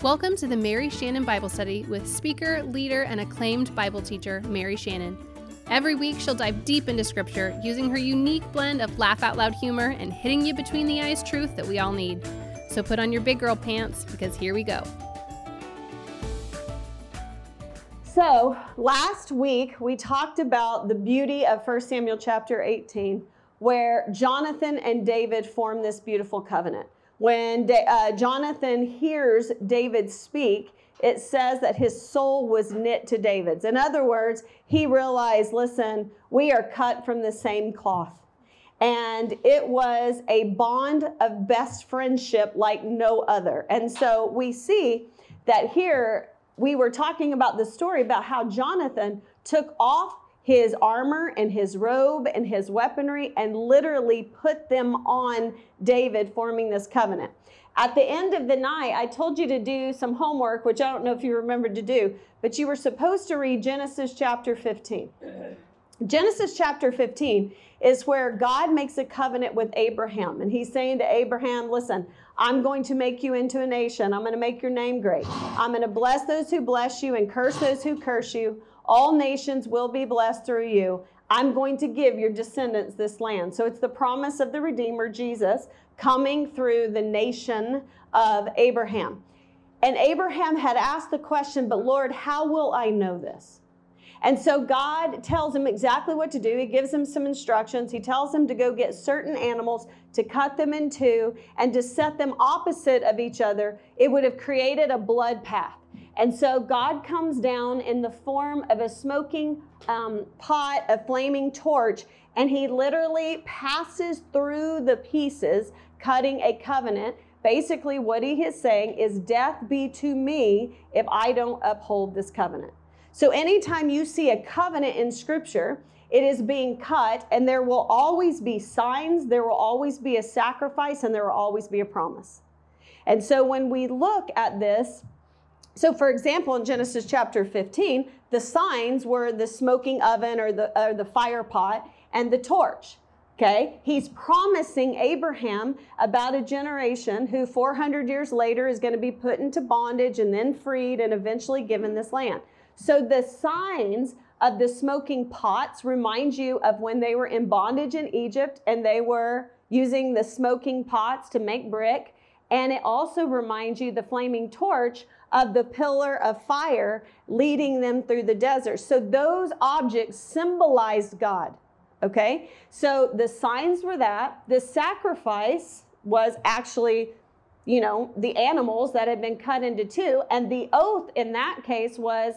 Welcome to the Mary Shannon Bible Study with speaker, leader, and acclaimed Bible teacher, Mary Shannon. Every week, she'll dive deep into Scripture using her unique blend of laugh out loud humor and hitting you between the eyes truth that we all need. So put on your big girl pants because here we go. So, last week we talked about the beauty of 1 Samuel chapter 18, where Jonathan and David form this beautiful covenant. When uh, Jonathan hears David speak, it says that his soul was knit to David's. In other words, he realized, listen, we are cut from the same cloth. And it was a bond of best friendship like no other. And so we see that here we were talking about the story about how Jonathan took off his armor and his robe and his weaponry and literally put them on David, forming this covenant. At the end of the night, I told you to do some homework, which I don't know if you remembered to do, but you were supposed to read Genesis chapter 15. Genesis chapter 15 is where God makes a covenant with Abraham. And he's saying to Abraham, Listen, I'm going to make you into a nation. I'm going to make your name great. I'm going to bless those who bless you and curse those who curse you. All nations will be blessed through you. I'm going to give your descendants this land. So it's the promise of the Redeemer, Jesus, coming through the nation of Abraham. And Abraham had asked the question, but Lord, how will I know this? And so God tells him exactly what to do. He gives him some instructions. He tells him to go get certain animals, to cut them in two, and to set them opposite of each other. It would have created a blood path. And so God comes down in the form of a smoking um, pot, a flaming torch, and he literally passes through the pieces, cutting a covenant. Basically, what he is saying is, Death be to me if I don't uphold this covenant. So, anytime you see a covenant in Scripture, it is being cut, and there will always be signs, there will always be a sacrifice, and there will always be a promise. And so, when we look at this, so, for example, in Genesis chapter 15, the signs were the smoking oven or the, or the fire pot and the torch. Okay, he's promising Abraham about a generation who 400 years later is going to be put into bondage and then freed and eventually given this land. So, the signs of the smoking pots remind you of when they were in bondage in Egypt and they were using the smoking pots to make brick. And it also reminds you the flaming torch of the pillar of fire leading them through the desert. So those objects symbolized God. Okay? So the signs were that. The sacrifice was actually, you know, the animals that had been cut into two. And the oath in that case was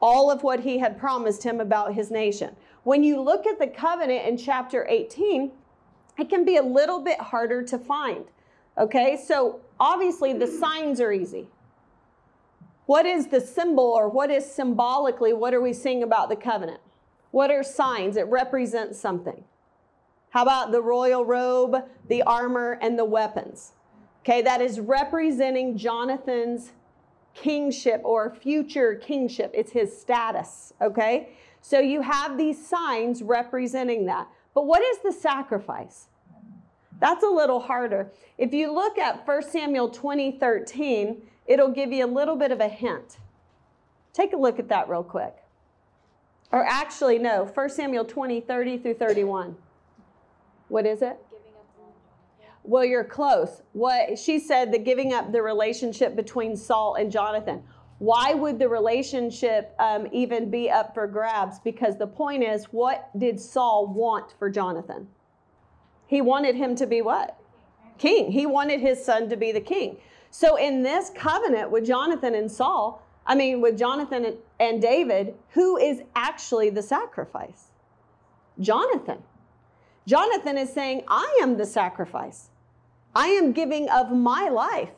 all of what he had promised him about his nation. When you look at the covenant in chapter 18, it can be a little bit harder to find. Okay? So obviously the signs are easy. What is the symbol or what is symbolically, what are we seeing about the covenant? What are signs? It represents something. How about the royal robe, the armor, and the weapons? Okay, that is representing Jonathan's kingship or future kingship. It's his status, okay? So you have these signs representing that. But what is the sacrifice? That's a little harder. If you look at 1 Samuel 20, 13, it'll give you a little bit of a hint. Take a look at that real quick. Or actually, no, 1 Samuel 20, 30 through 31. What is it? Well, you're close. What she said the giving up the relationship between Saul and Jonathan. Why would the relationship um, even be up for grabs? Because the point is, what did Saul want for Jonathan? He wanted him to be what? King. He wanted his son to be the king. So in this covenant with Jonathan and Saul, I mean, with Jonathan and David, who is actually the sacrifice? Jonathan. Jonathan is saying, I am the sacrifice. I am giving of my life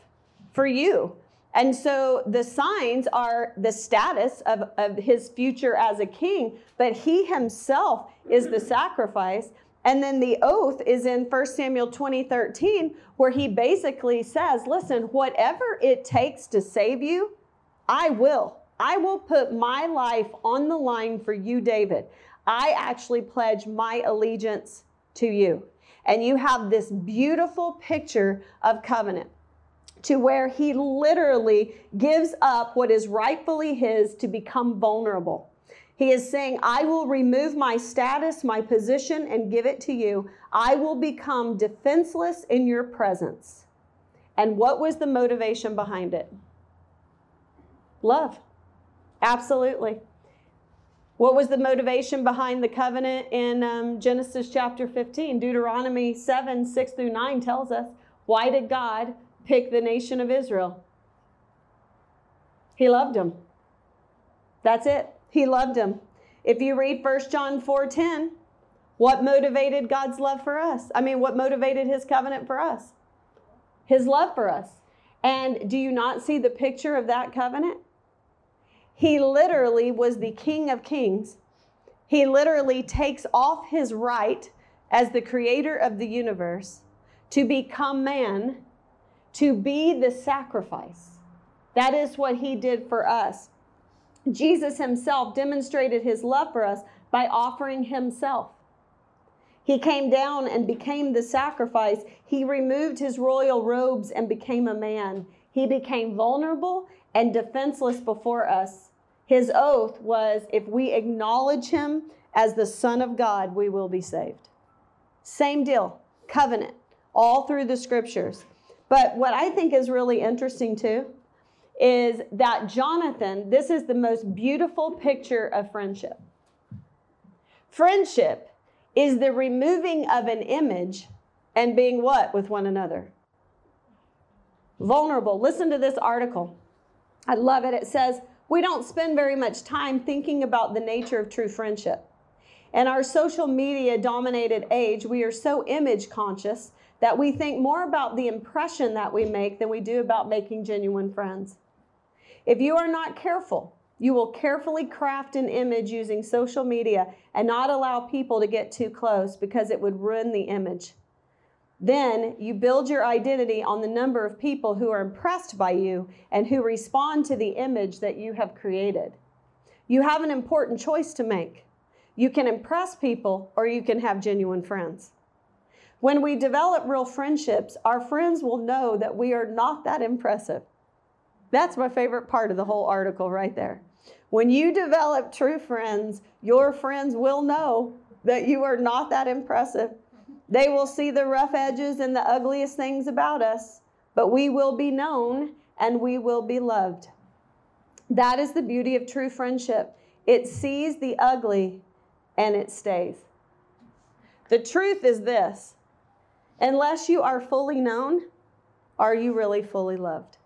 for you. And so the signs are the status of, of his future as a king, but he himself is the sacrifice. And then the oath is in 1 Samuel 20, 13, where he basically says, Listen, whatever it takes to save you, I will. I will put my life on the line for you, David. I actually pledge my allegiance to you. And you have this beautiful picture of covenant. to where he literally gives up what is rightfully his to become vulnerable. He is saying, I will remove my status, my position, and give it to you. I will become defenseless in your presence. And what was the motivation behind it? Love. Absolutely. What was the motivation behind the covenant in um, Genesis chapter 15? Deuteronomy 7 6 through 9 tells us why did God pick the nation of Israel? He loved them. That's it. He loved him. If you read 1 John 4:10, what motivated God's love for us? I mean, what motivated his covenant for us? His love for us. And do you not see the picture of that covenant? He literally was the King of Kings. He literally takes off his right as the creator of the universe to become man, to be the sacrifice. That is what he did for us. Jesus himself demonstrated his love for us by offering himself. He came down and became the sacrifice. He removed his royal robes and became a man. He became vulnerable and defenseless before us his oath was if we acknowledge him as the Son of God, we will be saved. Same deal, covenant, all through the scriptures. But what I think is really interesting too is that Jonathan, this is the most beautiful picture of friendship. Friendship is the removing of an image and being what with one another? Vulnerable. Listen to this article. I love it. It says, we don't spend very much time thinking about the nature of true friendship. In our social media dominated age, we are so image conscious that we think more about the impression that we make than we do about making genuine friends. If you are not careful, you will carefully craft an image using social media and not allow people to get too close because it would ruin the image. Then you build your identity on the number of people who are impressed by you and who respond to the image that you have created. You have an important choice to make. You can impress people or you can have genuine friends. When we develop real friendships, our friends will know that we are not that impressive. That's my favorite part of the whole article right there. When you develop true friends, your friends will know that you are not that impressive they will see the rough edges and the ugliest things about us, but we will be known and we will be loved. That is the beauty of true friendship. It sees the ugly and it stays. The truth is this unless you are fully known, are you really fully loved?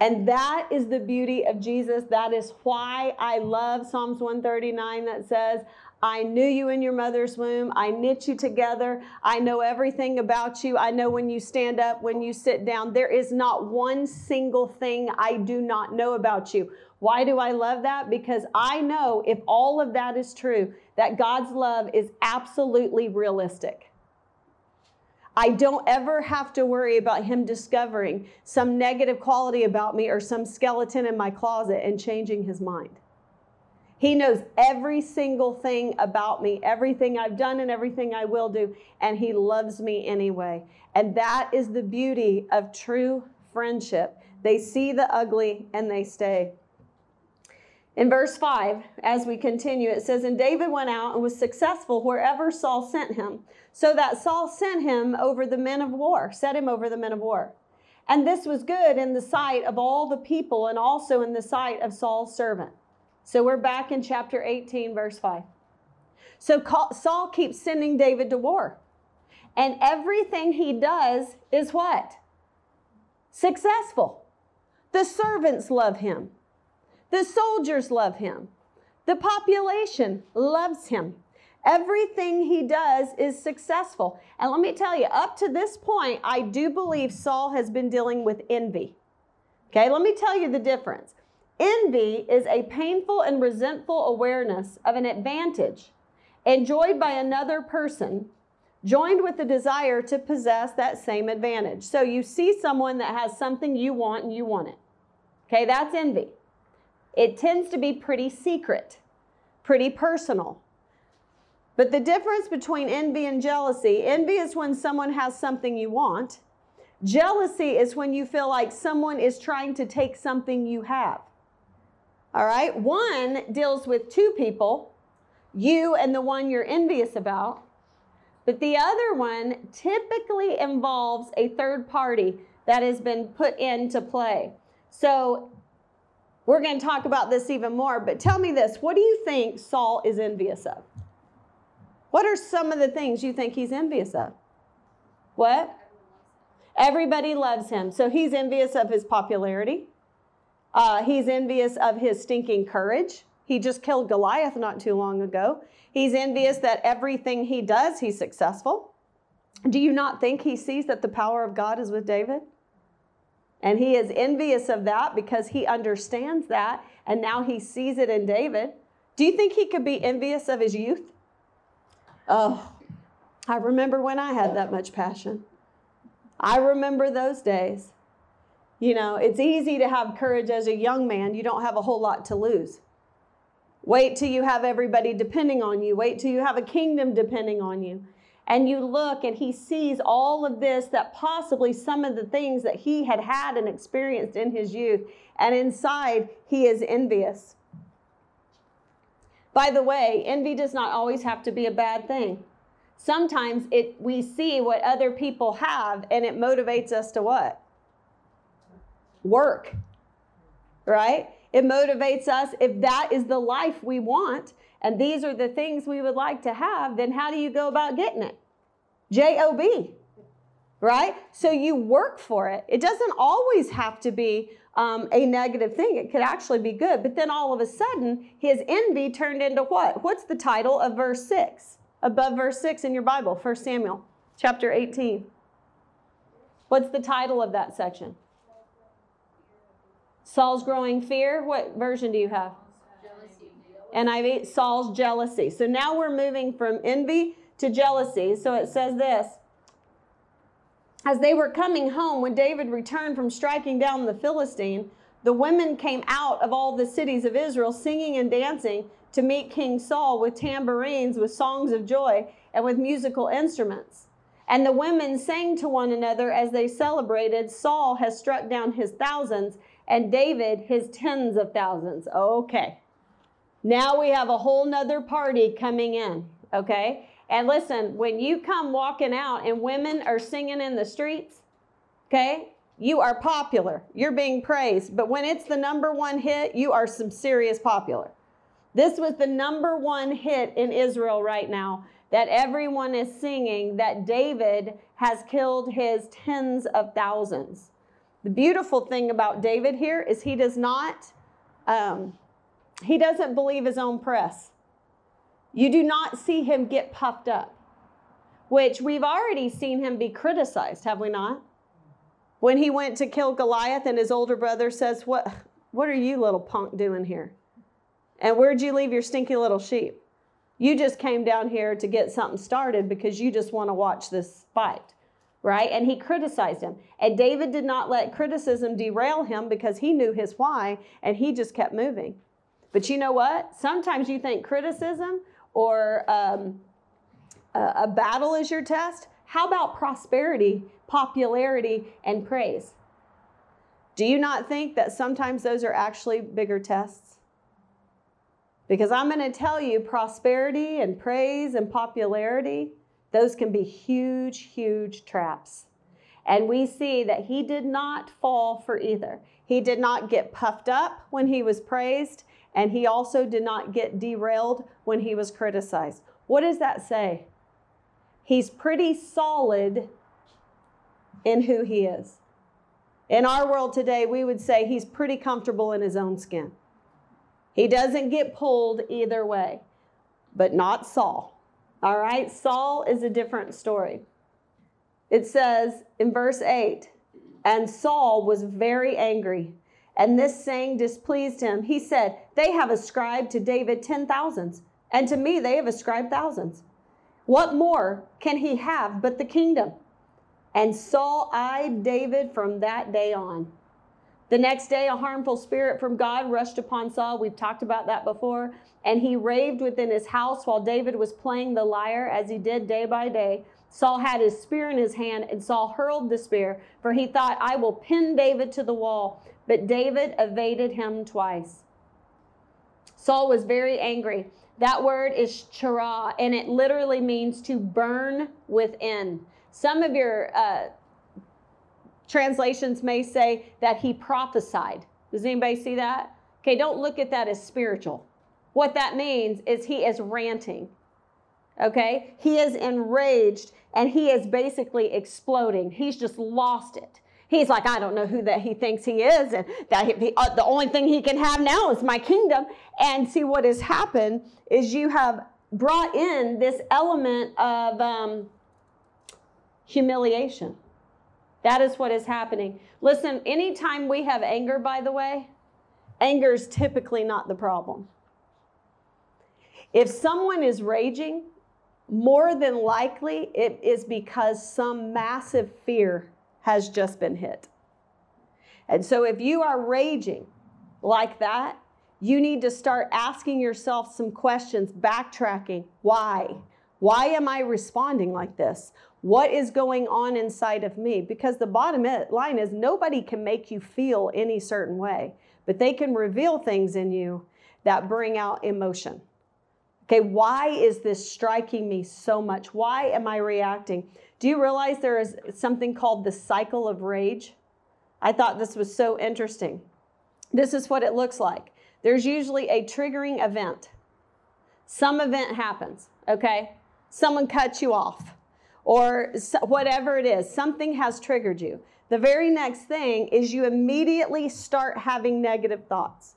And that is the beauty of Jesus. That is why I love Psalms 139 that says, I knew you in your mother's womb. I knit you together. I know everything about you. I know when you stand up, when you sit down. There is not one single thing I do not know about you. Why do I love that? Because I know if all of that is true, that God's love is absolutely realistic. I don't ever have to worry about Him discovering some negative quality about me or some skeleton in my closet and changing His mind. He knows every single thing about me, everything I've done and everything I will do, and He loves me anyway. And that is the beauty of true friendship. They see the ugly and they stay. In verse 5, as we continue, it says, And David went out and was successful wherever Saul sent him, so that Saul sent him over the men of war, set him over the men of war. And this was good in the sight of all the people and also in the sight of Saul's servant. So we're back in chapter 18, verse 5. So Saul keeps sending David to war. And everything he does is what? Successful. The servants love him. The soldiers love him. The population loves him. Everything he does is successful. And let me tell you, up to this point, I do believe Saul has been dealing with envy. Okay, let me tell you the difference. Envy is a painful and resentful awareness of an advantage enjoyed by another person, joined with the desire to possess that same advantage. So you see someone that has something you want and you want it. Okay, that's envy. It tends to be pretty secret, pretty personal. But the difference between envy and jealousy envy is when someone has something you want, Jealousy is when you feel like someone is trying to take something you have. All right? One deals with two people, you and the one you're envious about. But the other one typically involves a third party that has been put into play. So we're going to talk about this even more, but tell me this what do you think Saul is envious of? What are some of the things you think he's envious of? What? Everybody loves him. So he's envious of his popularity. Uh, he's envious of his stinking courage. He just killed Goliath not too long ago. He's envious that everything he does, he's successful. Do you not think he sees that the power of God is with David? And he is envious of that because he understands that, and now he sees it in David. Do you think he could be envious of his youth? Oh, I remember when I had that much passion. I remember those days. You know, it's easy to have courage as a young man. You don't have a whole lot to lose. Wait till you have everybody depending on you. Wait till you have a kingdom depending on you. And you look and he sees all of this that possibly some of the things that he had had and experienced in his youth. And inside, he is envious. By the way, envy does not always have to be a bad thing. Sometimes it we see what other people have and it motivates us to what? work, right? It motivates us. If that is the life we want, and these are the things we would like to have, then how do you go about getting it? J O B, right? So you work for it. It doesn't always have to be um, a negative thing, it could actually be good. But then all of a sudden, his envy turned into what? What's the title of verse 6? Above verse 6 in your Bible, 1 Samuel chapter 18. What's the title of that section? Saul's growing fear. What version do you have? Jealousy. NIV, Saul's jealousy. So now we're moving from envy to jealousy. So it says this As they were coming home, when David returned from striking down the Philistine, the women came out of all the cities of Israel singing and dancing to meet King Saul with tambourines, with songs of joy, and with musical instruments. And the women sang to one another as they celebrated, Saul has struck down his thousands and David his tens of thousands. Okay. Now we have a whole nother party coming in. Okay. And listen, when you come walking out and women are singing in the streets, okay, you are popular. You're being praised. But when it's the number one hit, you are some serious popular. This was the number one hit in Israel right now that everyone is singing that David has killed his tens of thousands. The beautiful thing about David here is he does not, um, he doesn't believe his own press. You do not see him get puffed up, which we've already seen him be criticized, have we not? When he went to kill Goliath and his older brother says, What, what are you, little punk, doing here? And where'd you leave your stinky little sheep? You just came down here to get something started because you just want to watch this fight right? And he criticized him. And David did not let criticism derail him because he knew his why and he just kept moving. But you know what? Sometimes you think criticism or um, a, battle is your test. How about prosperity, popularity, and praise? Do you not think that sometimes those are actually bigger tests? Because I'm going to tell you, prosperity and praise and popularity those can be huge, huge traps. And we see that he did not fall for either. He did not get puffed up when he was praised, and he also did not get derailed when he was criticized. What does that say? He's pretty solid in who he is. In our world today, we would say he's pretty comfortable in his own skin. He doesn't get pulled either way, but not Saul. All right, Saul is a different story. It says in verse 8, and Saul was very angry, and this saying displeased him. He said, They have ascribed to David ten thousands, and to me they have ascribed thousands. What more can he have but the kingdom? And Saul eyed David from that day on. The next day, a harmful spirit from God rushed upon Saul. We've talked about that before. And he raved within his house while David was playing the lyre, as he did day by day. Saul had his spear in his hand, and Saul hurled the spear, for he thought, I will pin David to the wall. But David evaded him twice. Saul was very angry. That word is chara, and it literally means to burn within. Some of your uh, translations may say that he prophesied. Does anybody see that? Okay, don't look at that as spiritual. What that means is he is ranting. Okay? He is enraged and he is basically exploding. He's just lost it. He's like, I don't know who that he thinks he is, and that he, uh, the only thing he can have now is my kingdom. And see, what has happened is you have brought in this element of um, humiliation. That is what is happening. Listen, anytime we have anger, by the way, anger is typically not the problem. If someone is raging, more than likely it is because some massive fear has just been hit. And so if you are raging like that, you need to start asking yourself some questions, backtracking. Why? Why am I responding like this? What is going on inside of me? Because the bottom line is nobody can make you feel any certain way, but they can reveal things in you that bring out emotion. Okay, why is this striking me so much? Why am I reacting? Do you realize there is something called the cycle of rage? I thought this was so interesting. This is what it looks like. There's usually a triggering event. Some event happens, okay? Someone cuts you off, or whatever it is, something has triggered you. The very next thing is you immediately start having negative thoughts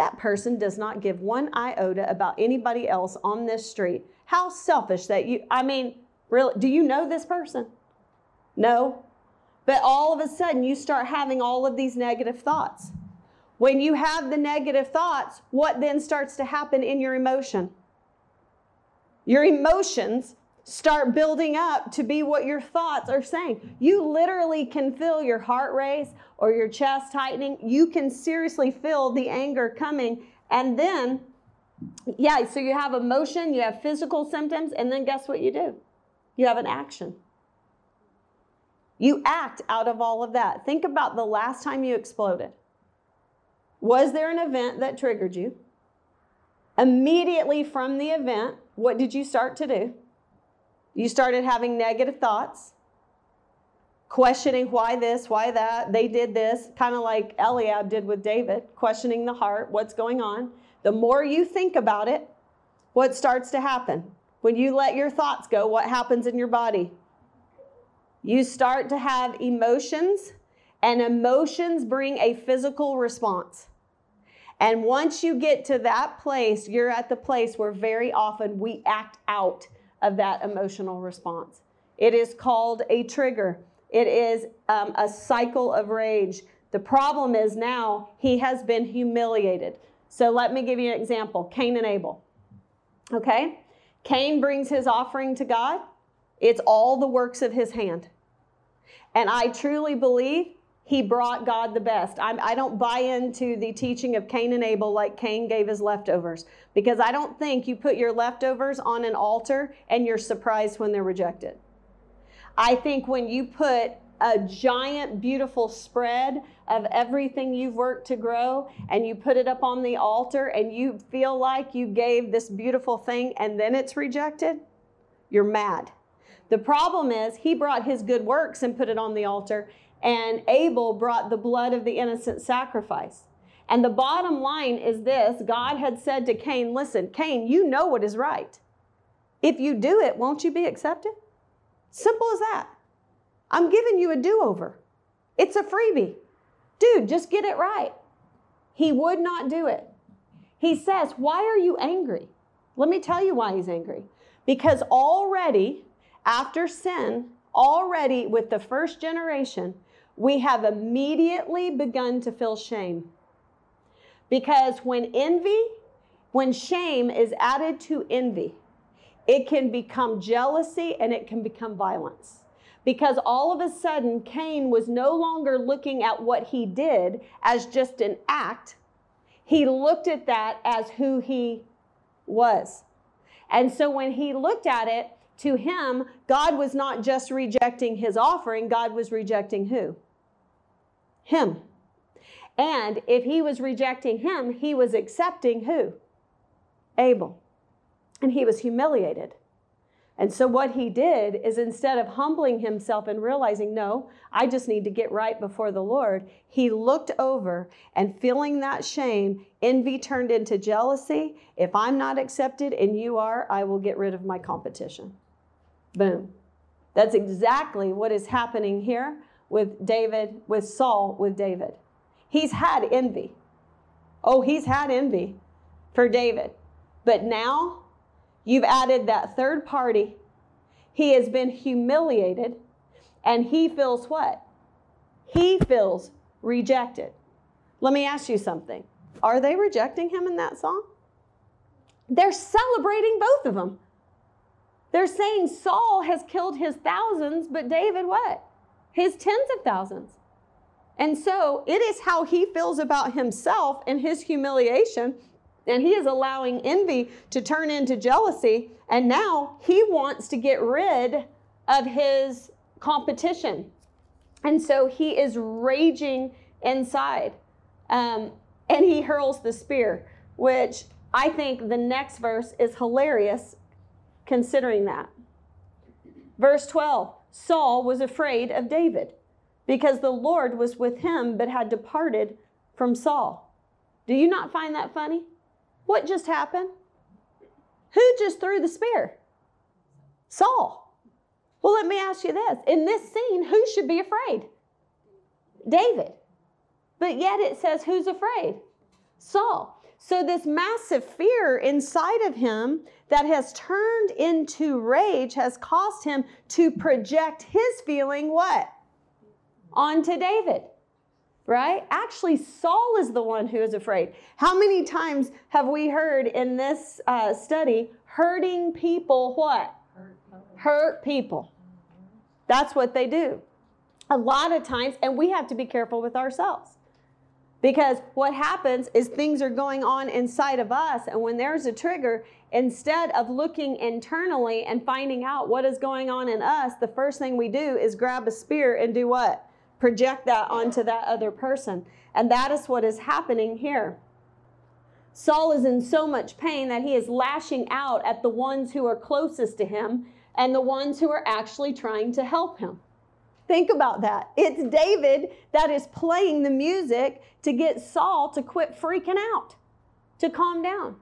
that person does not give one iota about anybody else on this street. How selfish that you, I mean, really, do you know this person? No. But all of a sudden, you start having all of these negative thoughts. When you have the negative thoughts, what then starts to happen in your emotion? Your emotions start building up to be what your thoughts are saying. You literally can feel your heart race or your chest tightening. You can seriously feel the anger coming. And then, yeah, so you have emotion, you have physical symptoms, and then guess what you do? You have an action. You act out of all of that. Think about the last time you exploded. Was there an event that triggered you? Immediately from the event, what did you start to do? You started having negative thoughts, questioning why this, why that, they did this, kind of like Eliab did with David, questioning the heart, what's going on. The more you think about it, what starts to happen? When you let your thoughts go, what happens in your body? You start to have emotions, and emotions bring a physical response. And once you get to that place, you're at the place where very often we act out of that emotional response. It is called a trigger, it is um, a cycle of rage. The problem is now he has been humiliated. So let me give you an example Cain and Abel. Okay? Cain brings his offering to God, it's all the works of his hand. And I truly believe he brought God the best. I'm, I do not buy into the teaching of Cain and Abel like Cain gave his leftovers because I don't think you put your leftovers on an altar and you're surprised when they're rejected. I think when you put a giant, beautiful spread of everything you've worked to grow and you put it up on the altar and you feel like you gave this beautiful thing and then it's rejected, you're mad. The problem is, he brought his good works and put it on the altar, and Abel brought the blood of the innocent sacrifice. And the bottom line is this God had said to Cain, Listen, Cain, you know what is right. If you do it, won't you be accepted? Simple as that. I'm giving you a do over. It's a freebie. Dude, just get it right. He would not do it. He says, Why are you angry? Let me tell you why he's angry. Because already after sin, already with the first generation, we have immediately begun to feel shame. Because when envy, when shame is added to envy, it can become jealousy and it can become violence. Because all of a sudden, Cain was no longer looking at what he did as just an act, he looked at that as who he was. And so when he looked at it, to him, God was not just rejecting his offering, God was rejecting who? Him. And if he was rejecting him, he was accepting who? Abel. And he was humiliated. And so, what he did is instead of humbling himself and realizing, no, I just need to get right before the Lord, he looked over and feeling that shame, envy turned into jealousy. If I'm not accepted and you are, I will get rid of my competition. Boom. That's exactly what is happening here with David, with Saul, with David. He's had envy. Oh, he's had envy for David. But now you've added that third party. He has been humiliated and he feels what? He feels rejected. Let me ask you something. Are they rejecting him in that song? They're celebrating both of them. They're saying Saul has killed his thousands, but David what? His tens of thousands. And so it is how he feels about himself and his humiliation. And he is allowing envy to turn into jealousy. And now he wants to get rid of his competition. And so he is raging inside. Um, and he hurls the spear, which I think the next verse is hilarious considering that. Verse 12 Saul was afraid of David because the Lord was with him but had departed from Saul. Do you not find that funny? What just happened? Who just threw the spear? Saul. Well, let me ask you this. In this scene, who should be afraid? David. But yet it says, who's afraid? Saul. So, this massive fear inside of him that has turned into rage has caused him to project his feeling what? Onto David, right? Actually, Saul is the one who is afraid. How many times have we heard in this uh, study hurting people what? Hurt people. That's what they do. A lot of times, and we have to be careful with ourselves. Because what happens is things are going on inside of us, and when there's a trigger, instead of looking internally and finding out what is going on in us, the first thing we do is grab a spear and do what? Project that onto that other person. And that is what is happening here. Saul is in so much pain that he is lashing out at the ones who are closest to him and the ones who are actually trying to help him. Think about that. It's David that is playing the music to get Saul to quit freaking out, to calm down.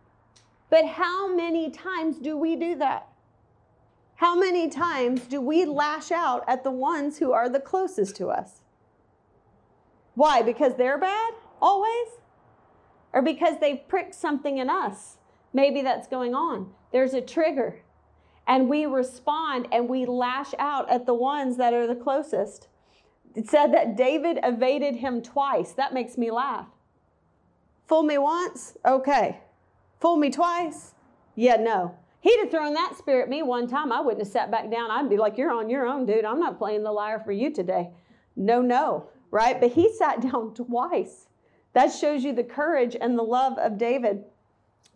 But how many times do we do that? How many times do we lash out at the ones who are the closest to us? Why? Because they're bad? Always? Or because they've pricked something in us? Maybe that's going on. There's a trigger and we respond and we lash out at the ones that are the closest. It said that David evaded him twice. That makes me laugh. Fool me once? Okay. Fool me twice? Yeah, no. He'd have thrown that spear at me one time. I wouldn't have sat back down. I'd be like, You're on your own, dude. I'm not playing the lyre for you today. No, no, right? But he sat down twice. That shows you the courage and the love of David.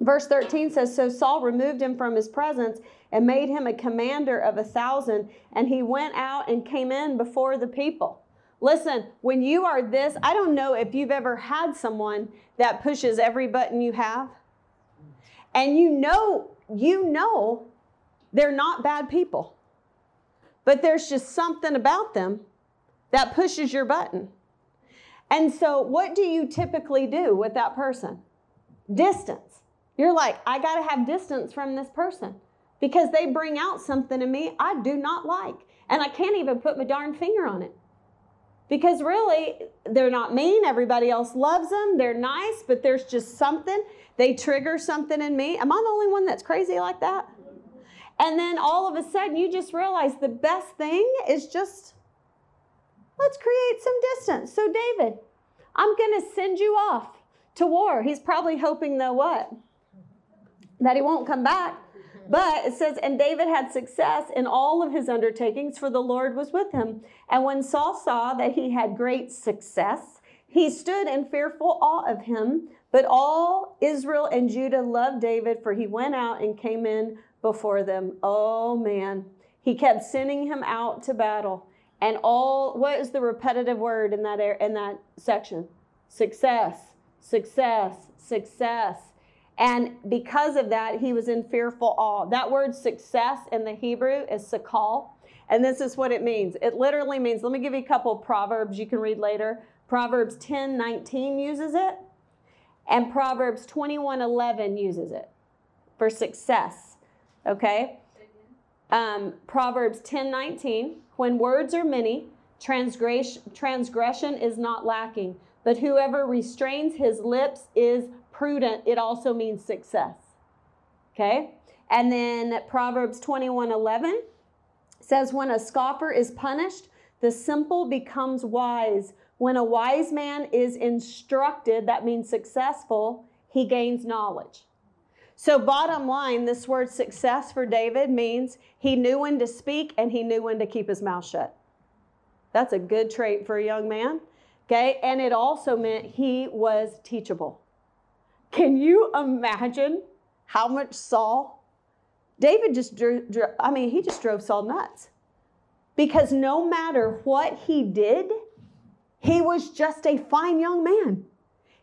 Verse 13 says So Saul removed him from his presence and made him a commander of a thousand, and he went out and came in before the people. Listen, when you are this, I don't know if you've ever had someone that pushes every button you have. And you know, you know they're not bad people. But there's just something about them that pushes your button. And so, what do you typically do with that person? Distance. You're like, I got to have distance from this person because they bring out something in me I do not like. And I can't even put my darn finger on it. Because really, they're not mean. Everybody else loves them. They're nice, but there's just something. They trigger something in me. Am I the only one that's crazy like that? And then all of a sudden, you just realize the best thing is just let's create some distance. So, David, I'm going to send you off to war. He's probably hoping, though, what? that he won't come back. But it says, and David had success in all of his undertakings, for the Lord was with him. And when Saul saw that he had great success, he stood in fearful awe of him. But all Israel and Judah loved David, for he went out and came in before them. Oh man. He kept sending him out to battle. And all what is the repetitive word in that air, in that section? Success, success, success. And because of that, he was in fearful awe. That word success in the Hebrew is sakal. And this is what it means. It literally means, let me give you a couple proverbs you can read later. Proverbs 10 19 uses it, and Proverbs 21 11 uses it for success. Okay? Um, Proverbs 10 19, when words are many, transgression, is not lacking, but whoever restrains his lips is prudent. It also means success. Okay? And then Proverbs 21 11 says, When a scoffer is punished, the simple becomes wise. When a wise man is instructed, that means successful, he gains knowledge. So, bottom line, this word success for David means he knew when to speak and he knew when to keep his mouth shut. That's a good trait for a young man. Okay, and it also meant he was teachable. Can you imagine how much Saul? David just drew, drew, I mean, he just drove Saul nuts. Because no matter what he did, he was just a fine young man.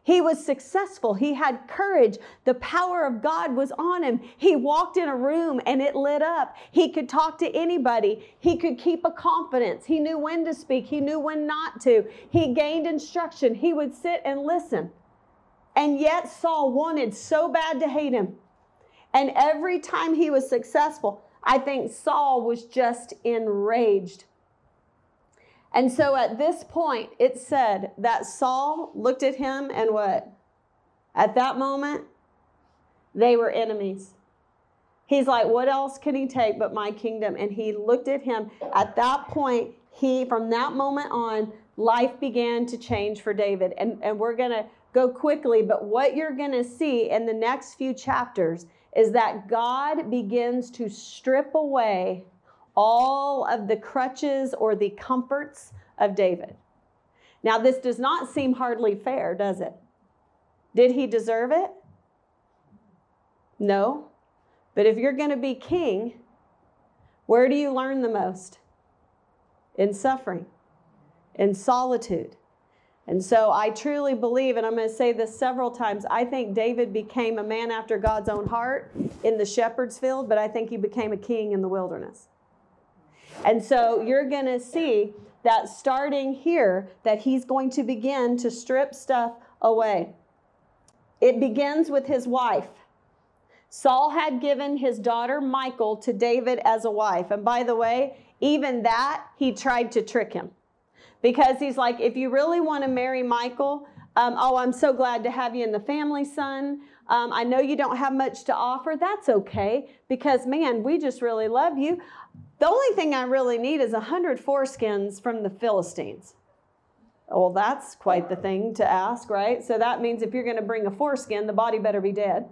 He was successful. He had courage. The power of God was on him. He walked in a room and it lit up. He could talk to anybody. He could keep a confidence. He knew when to speak. He knew when not to. He gained instruction. He would sit and listen. And yet Saul wanted so bad to hate him. And every time he was successful, I think Saul was just enraged and so at this point, it said that Saul looked at him and what? At that moment, they were enemies. He's like, what else can he take but my kingdom? And he looked at him. At that point, he, from that moment on, life began to change for David. And, and we're going to go quickly, but what you're going to see in the next few chapters is that God begins to strip away all of the crutches or the comforts of David. Now, this does not seem hardly fair, does it? Did he deserve it? No. But if you're going to be king, where do you learn the most? In suffering, in solitude. And so I truly believe, and I'm going to say this several times, I think David became a man after God's own heart in the shepherd's field, but I think he became a king in the wilderness. And so you're going to see that starting here, that he's going to begin to strip stuff away. It begins with his wife. Saul had given his daughter Michal to David as a wife. And by the way, even that, he tried to trick him. Because he's like, if you really want to marry Michal, um, oh, I'm so glad to have you in the family, son. Um, I know you don't have much to offer. That's okay because, man, we just really love you. The only thing I really need is a hundred foreskins from the Philistines. Well, that's quite the thing to ask, right? So that means if you're going to bring a foreskin, the body better be dead.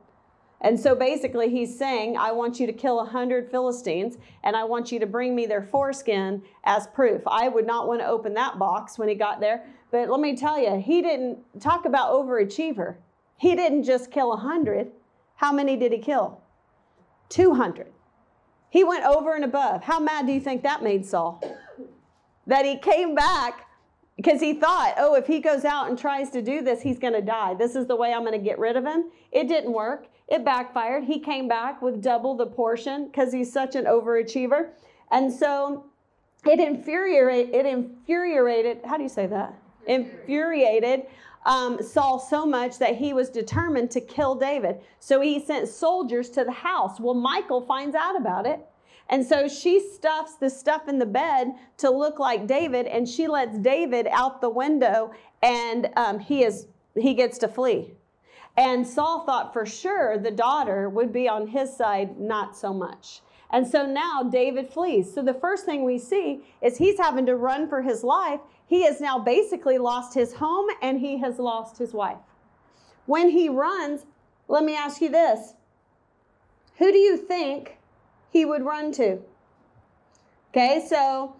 And so basically, he's saying, I want you to kill a hundred Philistines, and I want you to bring me their foreskin as proof. I would not want to open that box when he got there. But let me tell you, he didn't talk about overachiever. He didn't just kill a hundred. How many did he kill? 200. He went over and above. How mad do you think that made Saul? That he came back because he thought, oh, if he goes out and tries to do this, he's going to die. This is the way I'm going to get rid of him. It didn't work. It backfired. He came back with double the portion because he's such an overachiever. And so it infuriated, it infuriated, how do you say that? Infuriated um, Saul so much that he was determined to kill David. So he sent soldiers to the house. Well, Michal finds out about it. And so she stuffs the stuff in the bed to look like David, and she lets David out the window, and um, he is he gets to flee. And Saul thought for sure the daughter would be on his side, not so much. And so now David flees. So the first thing we see is he's having to run for his life. He has now basically lost his home and he has lost his wife. When he runs, let me ask you this who do you think he would run to? Okay, so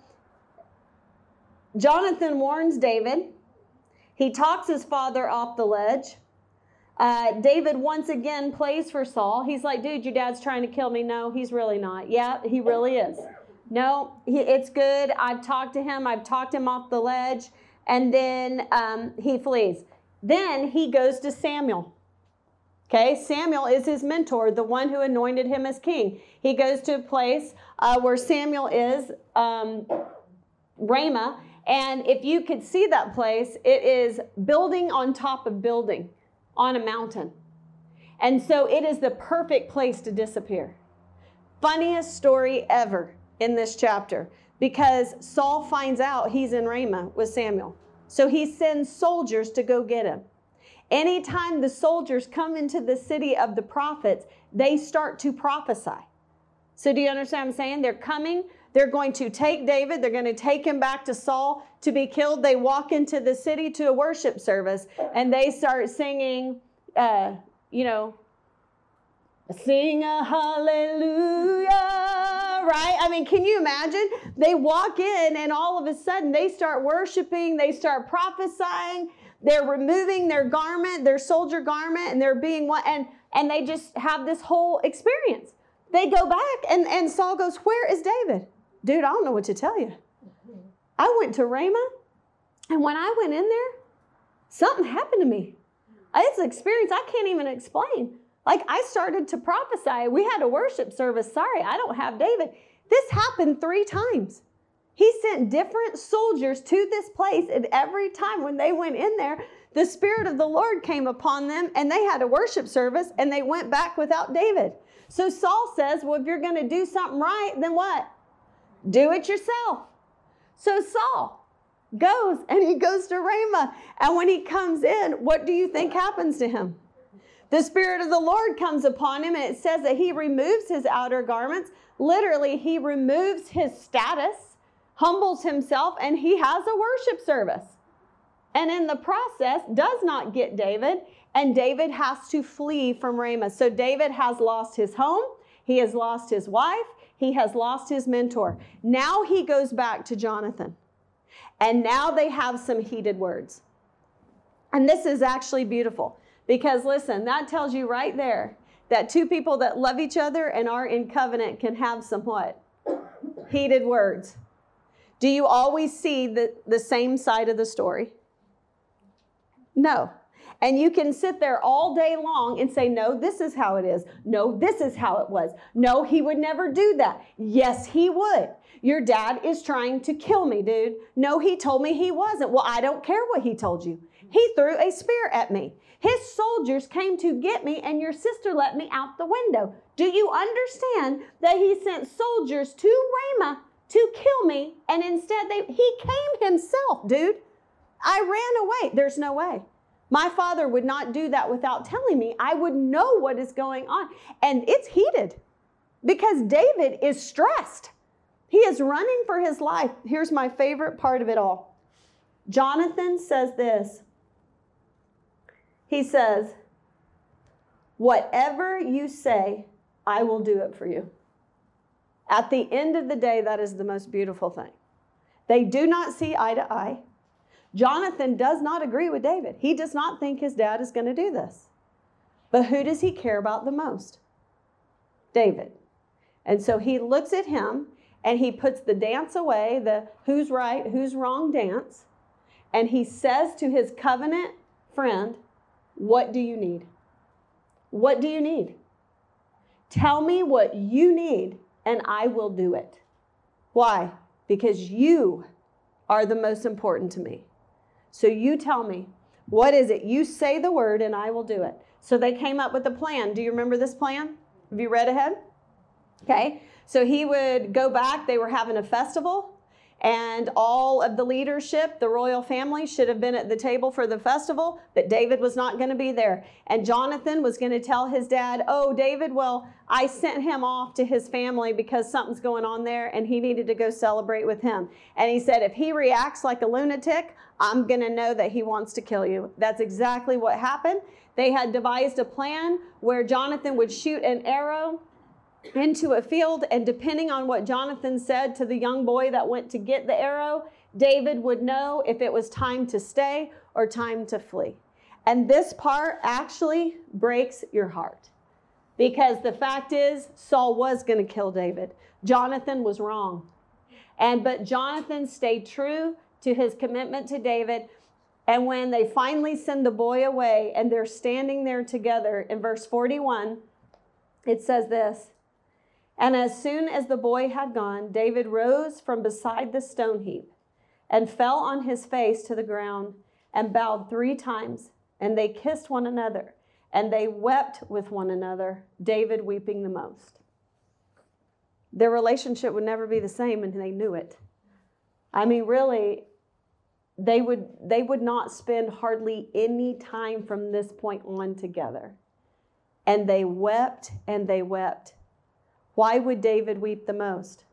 Jonathan warns David. He talks his father off the ledge. Uh, David once again plays for Saul. He's like, dude, your dad's trying to kill me. No, he's really not. Yeah, he really is. No, he, it's good. I've talked to him, I've talked him off the ledge. And then um, he flees. Then he goes to Samuel. Okay, Samuel is his mentor, the one who anointed him as king. He goes to a place uh, where Samuel is, um, Ramah, and if you could see that place, it is building on top of building on a mountain. And so it is the perfect place to disappear. Funniest story ever in this chapter because Saul finds out he's in Ramah with Samuel. So he sends soldiers to go get him. Anytime the soldiers come into the city of the prophets, they start to prophesy. So, do you understand what I'm saying? They're coming, they're going to take David, they're going to take him back to Saul to be killed. They walk into the city to a worship service and they start singing, uh, you know, sing a hallelujah, right? I mean, can you imagine? They walk in and all of a sudden they start worshiping, they start prophesying they're removing their garment, their soldier garment, and they're being what and and they just have this whole experience. They go back and, and Saul goes, Where is David? Dude, I don't know what to tell you. I went to Ramah, and when I went in there, something happened to me. It's an experience I can't even explain. Like I started to prophesy. We had a worship service. Sorry, I don't have David. This happened three times. He sent different soldiers to this place, and every time when they went in there, the Spirit of the Lord came upon them, and they had a worship service, and they went back without David. So Saul says, Well, if you're going to do something right, then what? Do it yourself. So Saul goes and he goes to Ramah. And when he comes in, what do you think happens to him? The Spirit of the Lord comes upon him, and it says that he removes his outer garments. Literally, he removes his status humbles himself, and he has a worship service. And in the process, does not get David, and David has to flee from Ramah. So David has lost his home, he has lost his wife, he has lost his mentor. Now he goes back to Jonathan. And now they have some heated words. And this is actually beautiful because listen, that tells you right there that two people that love each other and are in covenant can have some what? Heated words. Do you always see the, the same side of the story? No. And you can sit there all day long and say, No, this is how it is. No, this is how it was. No, he would never do that. Yes, he would. Your dad is trying to kill me, dude. No, he told me he wasn't. Well, I don't care what he told you. He threw a spear at me. His soldiers came to get me, and your sister let me out the window. Do you understand that he sent soldiers to Ramah to kill me, and instead they, he came himself, dude. I ran away. There's no way. My father would not do that without telling me. I would know what is going on. And it's heated because David is stressed. He is running for his life. Here's my favorite part of it all Jonathan says this. He says, Whatever you say, I will do it for you. At the end of the day, that is the most beautiful thing. They do not see eye to eye. Jonathan does not agree with David. He does not think his dad is going to do this. But who does he care about the most? David. And so he looks at him and he puts the dance away, the who's right, who's wrong dance, and he says to his covenant friend, What do you need? What do you need? Tell me what you need and I will do it. Why? Because you are the most important to me. So you tell me, what is it? You say the word and I will do it. So they came up with a plan. Do you remember this plan? Have you read ahead? Okay. So he would go back. They were having a festival and all of the leadership, the royal family, should have been at the table for the festival, but David was not going to be there. And Jonathan was going to tell his dad, Oh, David, well, I sent him off to his family because something's going on there and he needed to go celebrate with him. And he said, If he reacts like a lunatic, I'm going to know that he wants to kill you. That's exactly what happened. They had devised a plan where Jonathan would shoot an arrow into a field, and depending on what Jonathan said to the young boy that went to get the arrow, David would know if it was time to stay or time to flee. And this part actually breaks your heart. Because the fact is, Saul was going to kill David. Jonathan was wrong. And but Jonathan stayed true to his commitment to David. And when they finally send the boy away and they're standing there together in verse 41, it says this And as soon as the boy had gone, David rose from beside the stone heap and fell on his face to the ground and bowed three times. And they kissed one another and they wept with one another, David weeping the most. Their relationship would never be the same, and they knew it. I mean, really, they would they would not spend hardly any time from this point on together. And they wept and they wept. Why would David weep the most?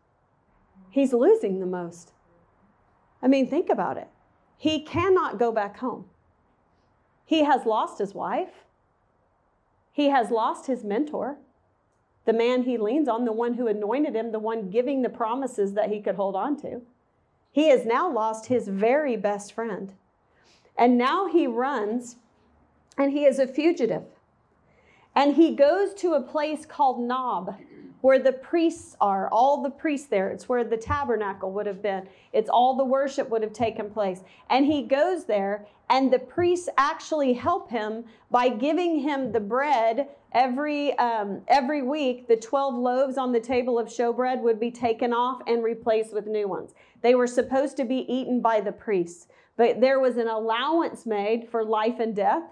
He's losing the most. I mean, think about it. He cannot go back home. He has lost his wife. He has lost his mentor, the man he leans on, the one who anointed him, the one giving the promises that he could hold on to. He has now lost his very best friend. And now he runs and he is a fugitive. And he goes to a place called Nob, where the priests are, all the priests there. It's where the tabernacle would have been. It's all the worship would have taken place. And he goes there, and the priests actually help him by giving him the bread every um, every week. The twelve loaves on the table of showbread would be taken off and replaced with new ones. They were supposed to be eaten by the priests, but there was an allowance made for life and death.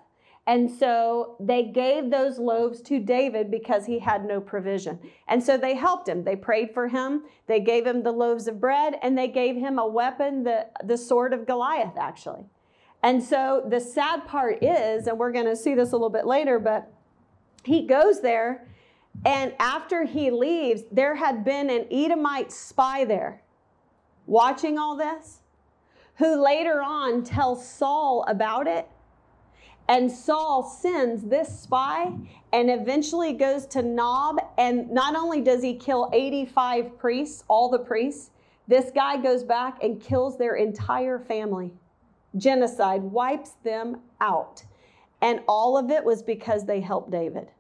And so they gave those loaves to David because he had no provision. And so they helped him. They prayed for him. They gave him the loaves of bread and they gave him a weapon, the, the sword of Goliath, actually. And so the sad part is, and we're going to see this a little bit later, but he goes there, and after he leaves, there had been an Edomite spy there watching all this, who later on tells Saul about it and Saul sends this spy and eventually goes to Nob. And not only does he kill 85 priests, all the priests, this guy goes back and kills their entire family. Genocide wipes them out. And all of it was because they helped David.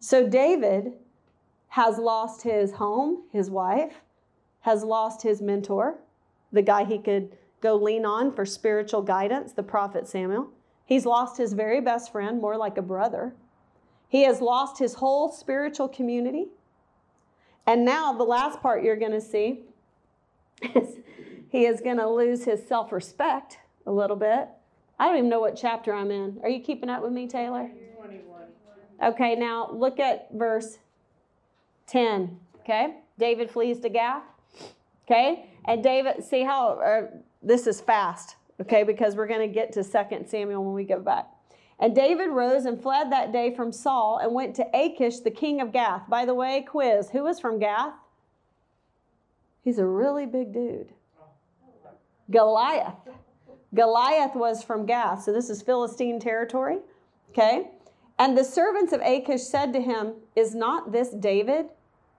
So David has lost his home, his wife, has lost his mentor, the guy he could go lean on for spiritual guidance, the prophet Samuel. He's lost his very best friend, more like a brother. He has lost his whole spiritual community. And now, the last part you're going to see is he is going to lose his self respect a little bit. I don't even know what chapter I'm in. Are you keeping up with me, Taylor? 21. Okay, now look at verse 10. Okay, David flees to Gath. Okay, and David, see how uh, this is fast okay, because we're going to get to 2 Samuel when we go back. And David rose and fled that day from Saul and went to Achish, the king of Gath. By the way, quiz who was from Gath? He's a really big dude. Goliath. Goliath was from Gath. So this is Philistine territory. Okay? And the servants of Achish said to him, Is not this David,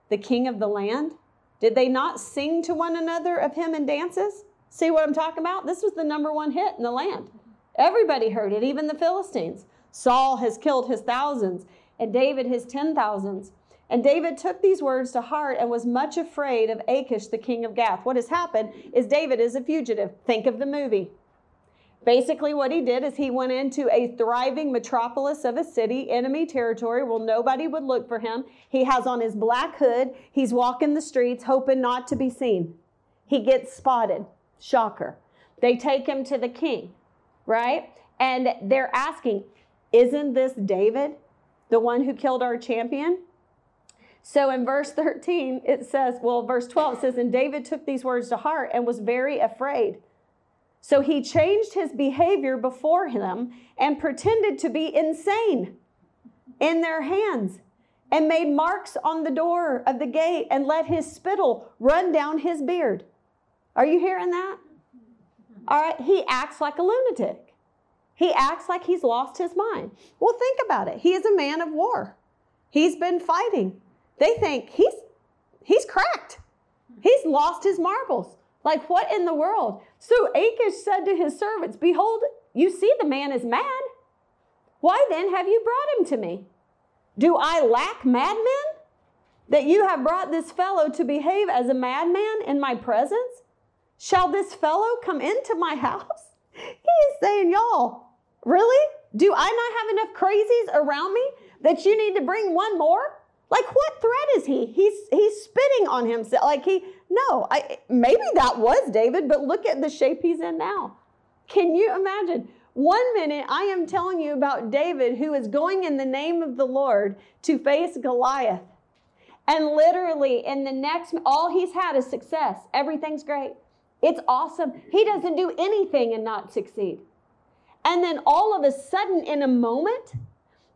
the king of the land? Did they not sing to one another of him in dances? See what I'm talking about? This was the number one hit in the land. Everybody heard it, even the Philistines. Saul has killed his thousands, and David his ten thousands. And David took these words to heart and was much afraid of Achish, the king of Gath. What has happened is David is a fugitive. Think of the movie. Basically, what he did is he went into a thriving metropolis of a city, enemy territory, where nobody would look for him. He has on his black hood. He's walking the streets, hoping not to be seen. He gets spotted. Shocker. They take him to the king, right? And they're asking, Isn't this David, the one who killed our champion? So in verse 13, it says, well, verse 12 says, And David took these words to heart and was very afraid. So he changed his behavior before him and pretended to be insane in their hands and made marks on the door of the gate and let his spittle run down his beard. Are you hearing that? All right, he acts like a lunatic. He acts like he's lost his mind. Well, think about it. He is a man of war. He's been fighting. They think he's he's cracked. He's lost his marbles. Like what in the world? So Achish said to his servants, Behold, you see the man is mad. Why then have you brought him to me? Do I lack madmen? That you have brought this fellow to behave as a madman in my presence? Shall this fellow come into my house? He is saying, Y'all, really? Do I not have enough crazies around me that you need to bring one more? Like what threat is he? He's he's spitting on himself. Like he no, I maybe that was David, but look at the shape he's in now. Can you imagine? One minute I am telling you about David who is going in the name of the Lord to face Goliath. And literally in the next all he's had is success. Everything's great. It's awesome. He doesn't do anything and not succeed. And then all of a sudden in a moment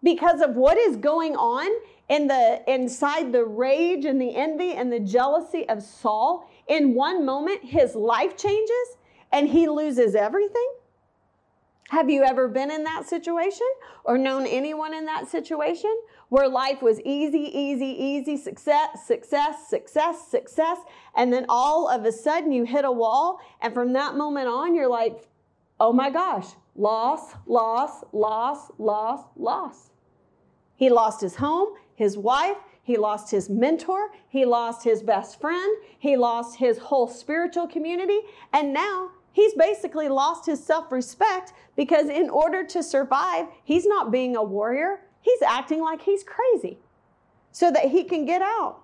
because of what is going on in the inside the rage and the envy and the jealousy of Saul, in one moment his life changes and he loses everything? Have you ever been in that situation or known anyone in that situation where life was easy, easy, easy, success, success, success, success, and then all of a sudden you hit a wall, and from that moment on, you're like, oh my gosh, loss, loss, loss, loss, loss. He lost his home, his wife, he lost his mentor, he lost his best friend, he lost his whole spiritual community, and now he's basically lost his self respect because, in order to survive, he's not being a warrior, he's acting like he's crazy so that he can get out.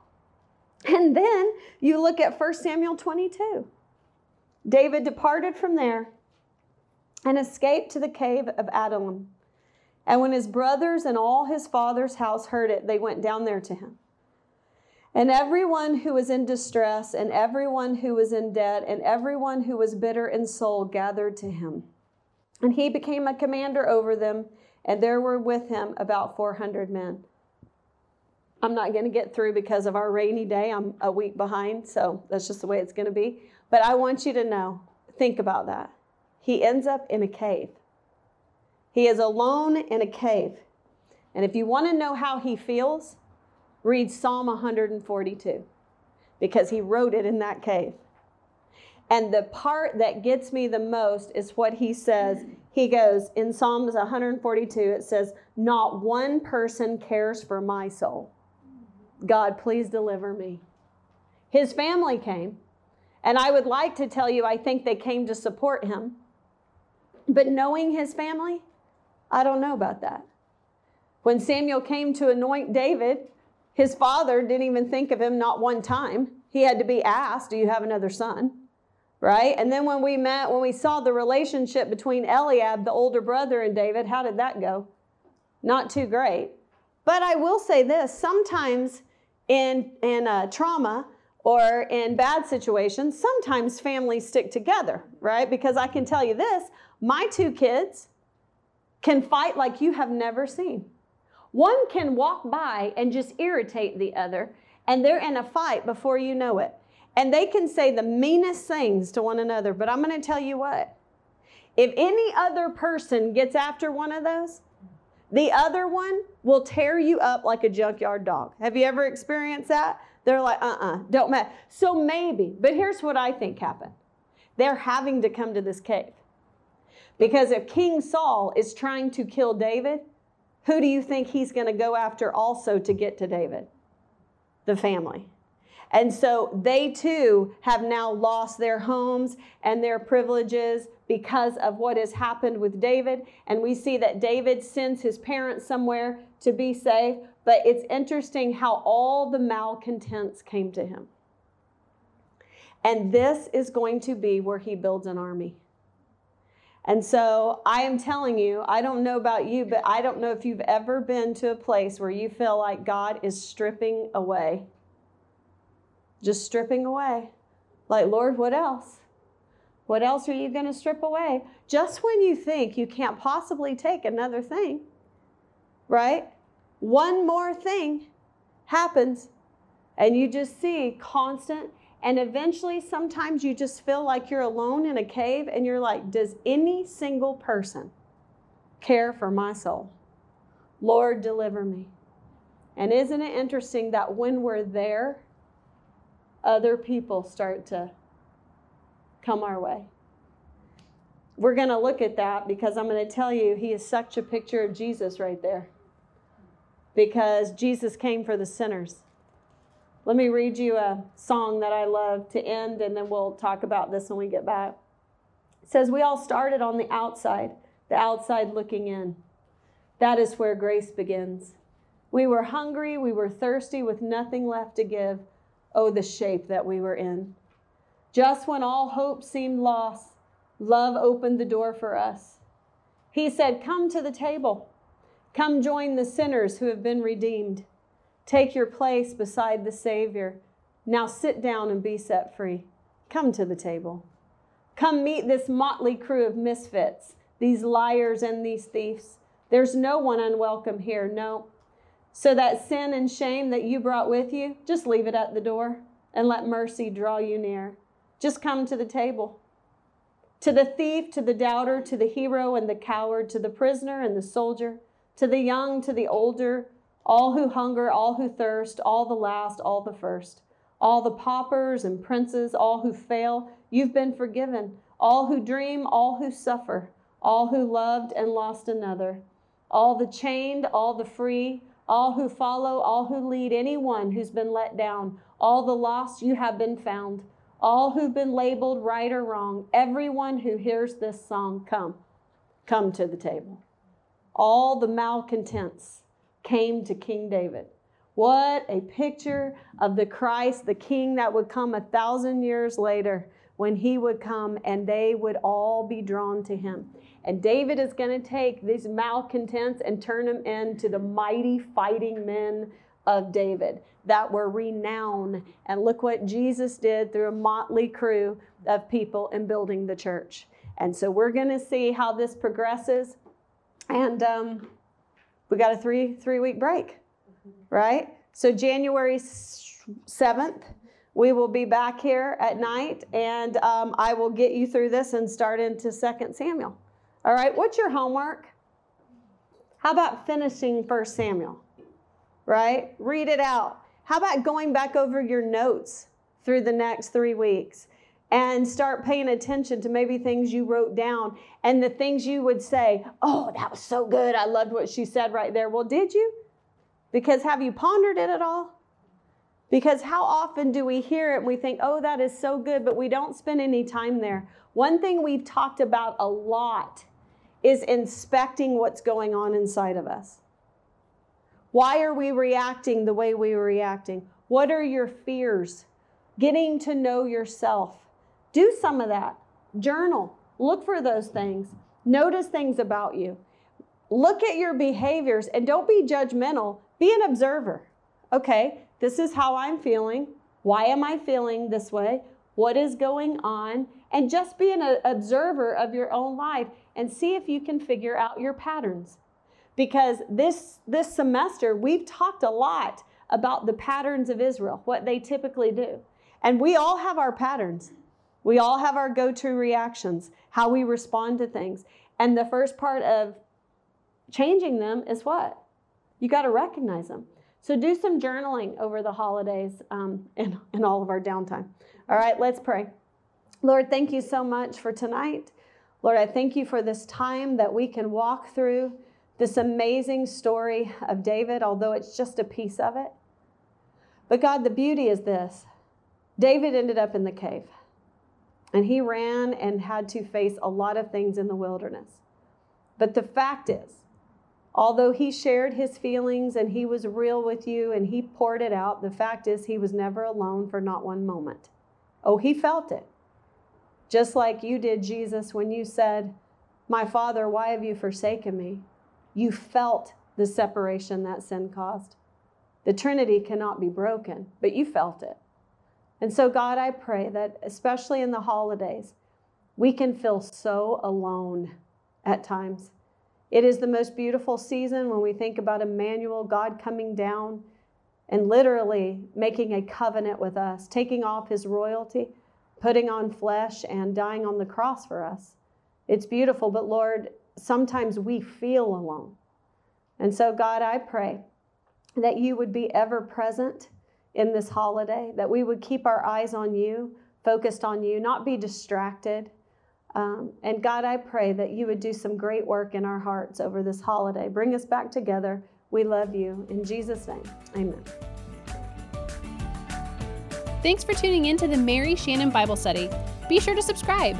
And then you look at 1 Samuel 22. David departed from there and escaped to the cave of Adullam. And when his brothers and all his father's house heard it, they went down there to him. And everyone who was in distress, and everyone who was in debt, and everyone who was bitter in soul gathered to him. And he became a commander over them, and there were with him about 400 men. I'm not going to get through because of our rainy day. I'm a week behind, so that's just the way it's going to be. But I want you to know think about that. He ends up in a cave. He is alone in a cave. And if you want to know how he feels, read Psalm 142 because he wrote it in that cave. And the part that gets me the most is what he says. He goes in Psalms 142, it says, Not one person cares for my soul. God, please deliver me. His family came. And I would like to tell you, I think they came to support him. But knowing his family, I don't know about that. When Samuel came to anoint David, his father didn't even think of him not one time. He had to be asked, Do you have another son? Right? And then when we met, when we saw the relationship between Eliab, the older brother, and David, how did that go? Not too great. But I will say this sometimes in, in uh, trauma or in bad situations, sometimes families stick together, right? Because I can tell you this my two kids, can fight like you have never seen. One can walk by and just irritate the other, and they're in a fight before you know it. And they can say the meanest things to one another, but I'm going to tell you what. If any other person gets after one of those, the other one will tear you up like a junkyard dog. Have you ever experienced that? They're like, uh uh-uh, uh, do not matter. So maybe, but here's what I think happened they're having to come to this cave. Because if King Saul is trying to kill David, who do you think he's going to go after also to get to David? The family. And so they too have now lost their homes and their privileges because of what has happened with David. And we see that David sends his parents somewhere to be safe. But it's interesting how all the malcontents came to him. And this is going to be where he builds an army. And so I am telling you, I don't know about you, but I don't know if you've ever been to a place where you feel like God is stripping away. Just stripping away. Like, Lord, what else? What else are you going to strip away? Just when you think you can't possibly take another thing, right? One more thing happens, and you just see constant and eventually, sometimes you just feel like you're alone in a cave and you're like, does any single person care for my soul? Lord, deliver me. And isn't it interesting that when we're there, other people start to come our way? we're going to look at that because I'm going to tell you he is such a picture of Jesus right there. Because Jesus came for the sinners. Let me read you a song that I love to end, and then we'll talk about this when we get back. It says, We all started on the outside, the outside looking in. That is where grace begins. We were hungry, we were thirsty, with nothing left to give. Oh, the shape that we were in. Just when all hope seemed lost, love opened the door for us. He said, Come to the table. Come join the sinners who have been redeemed. Take your place beside the Savior. Now sit down and be set free. Come to the table. Come meet this motley crew of misfits, these liars and these thieves. There's no one unwelcome here, no. So that sin and shame that you brought with you, just leave it at the door and let mercy draw you near. Just come to the table. To the thief, to the doubter, to the hero and the coward, to the prisoner and the soldier, to the young, to the older, all who hunger, all who thirst, all the last, all the first, all the paupers and princes, all who fail, you've been forgiven. All who dream, all who suffer, all who loved and lost another, all the chained, all the free, all who follow, all who lead, anyone who's been let down, all the lost, you have been found all who've been labeled right or wrong, everyone who hears this song, come, come to the table. All the malcontents came to King David. What a picture of the Christ, the King that would come a thousand years later when he would come and they would all be drawn to him. And David is going to take these malcontents and turn them into the mighty fighting men of David that were renowned. And look what Jesus did through a motley crew of people in building the church. And so we're going to see how this progresses. And um, we got a three three week break, right? So January 7th, we will be back here at night, and um, I will get you through this and start into Second Samuel. All right, what's your homework? How about finishing First Samuel? Right? Read it out. How about going back over your notes through the next three weeks and start paying attention to maybe things you wrote down and the things you would say, Oh, that was so good. I loved what she said right there. Well, did you? Because have you pondered it at all? Because how often do we hear it and we think, Oh, that is so good, but we don't spend any time there. One thing we've talked about a lot is inspecting what's going on inside of us. Why are we reacting the way we are reacting? What are your fears? Getting to know yourself. Do some of that. Journal. Look for those things. Notice things about you. Look at your behaviors and don't be judgmental. Be an observer. Okay, this is how I'm feeling. Why am I feeling this way? What is going on? And just be an observer of your own life and see if you can figure out your patterns because this, this semester we've talked a lot about the patterns of Israel, what they typically do. And we all have our patterns. We all have our go to reactions, how we respond to things. And the first part of changing them is what? You got to recognize them. So do some journaling over the holidays um, and, and all of our downtime. All right, let's pray. Lord, thank you so much for tonight. Lord, I thank you for this time that we can walk through this amazing story of David, although it's just a piece of it. But God, the beauty is this David ended up in the cave, and he ran and had to face a lot of things in the wilderness. But the fact is, although he shared his feelings and he was real with you and he poured it out, the fact is he was never alone for not one moment. Oh, he felt it. Just like you did, Jesus, when you said, My Father, why have you forsaken me? You felt the separation that sin caused. The Trinity cannot be broken, but you felt it. And so, God, I pray that, especially in the holidays, we can feel so alone at times. It is the most beautiful season when we think about Emmanuel, God coming down and literally making a covenant with us, taking off his royalty, putting on flesh, and dying on the cross for us. It's beautiful, but Lord, sometimes we feel alone. And so, God, I pray that you would be ever present in this holiday, that we would keep our eyes on you, focused on you, not be distracted. Um, and God, I pray that you would do some great work in our hearts over this holiday. Bring us back together. We love you. In Jesus' name, amen. Thanks for tuning in to the Mary Shannon Bible Study. Be sure to subscribe.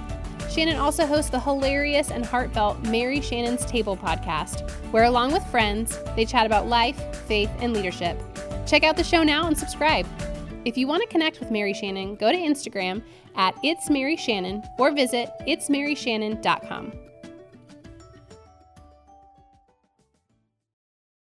Shannon also hosts the hilarious and heartfelt Mary Shannon's Table podcast, where, along with friends, they chat about life, faith, and leadership. Check out the show now and subscribe. If you want to connect with Mary Shannon, go to Instagram at It's Mary Shannon or visit itsmaryshannon.com.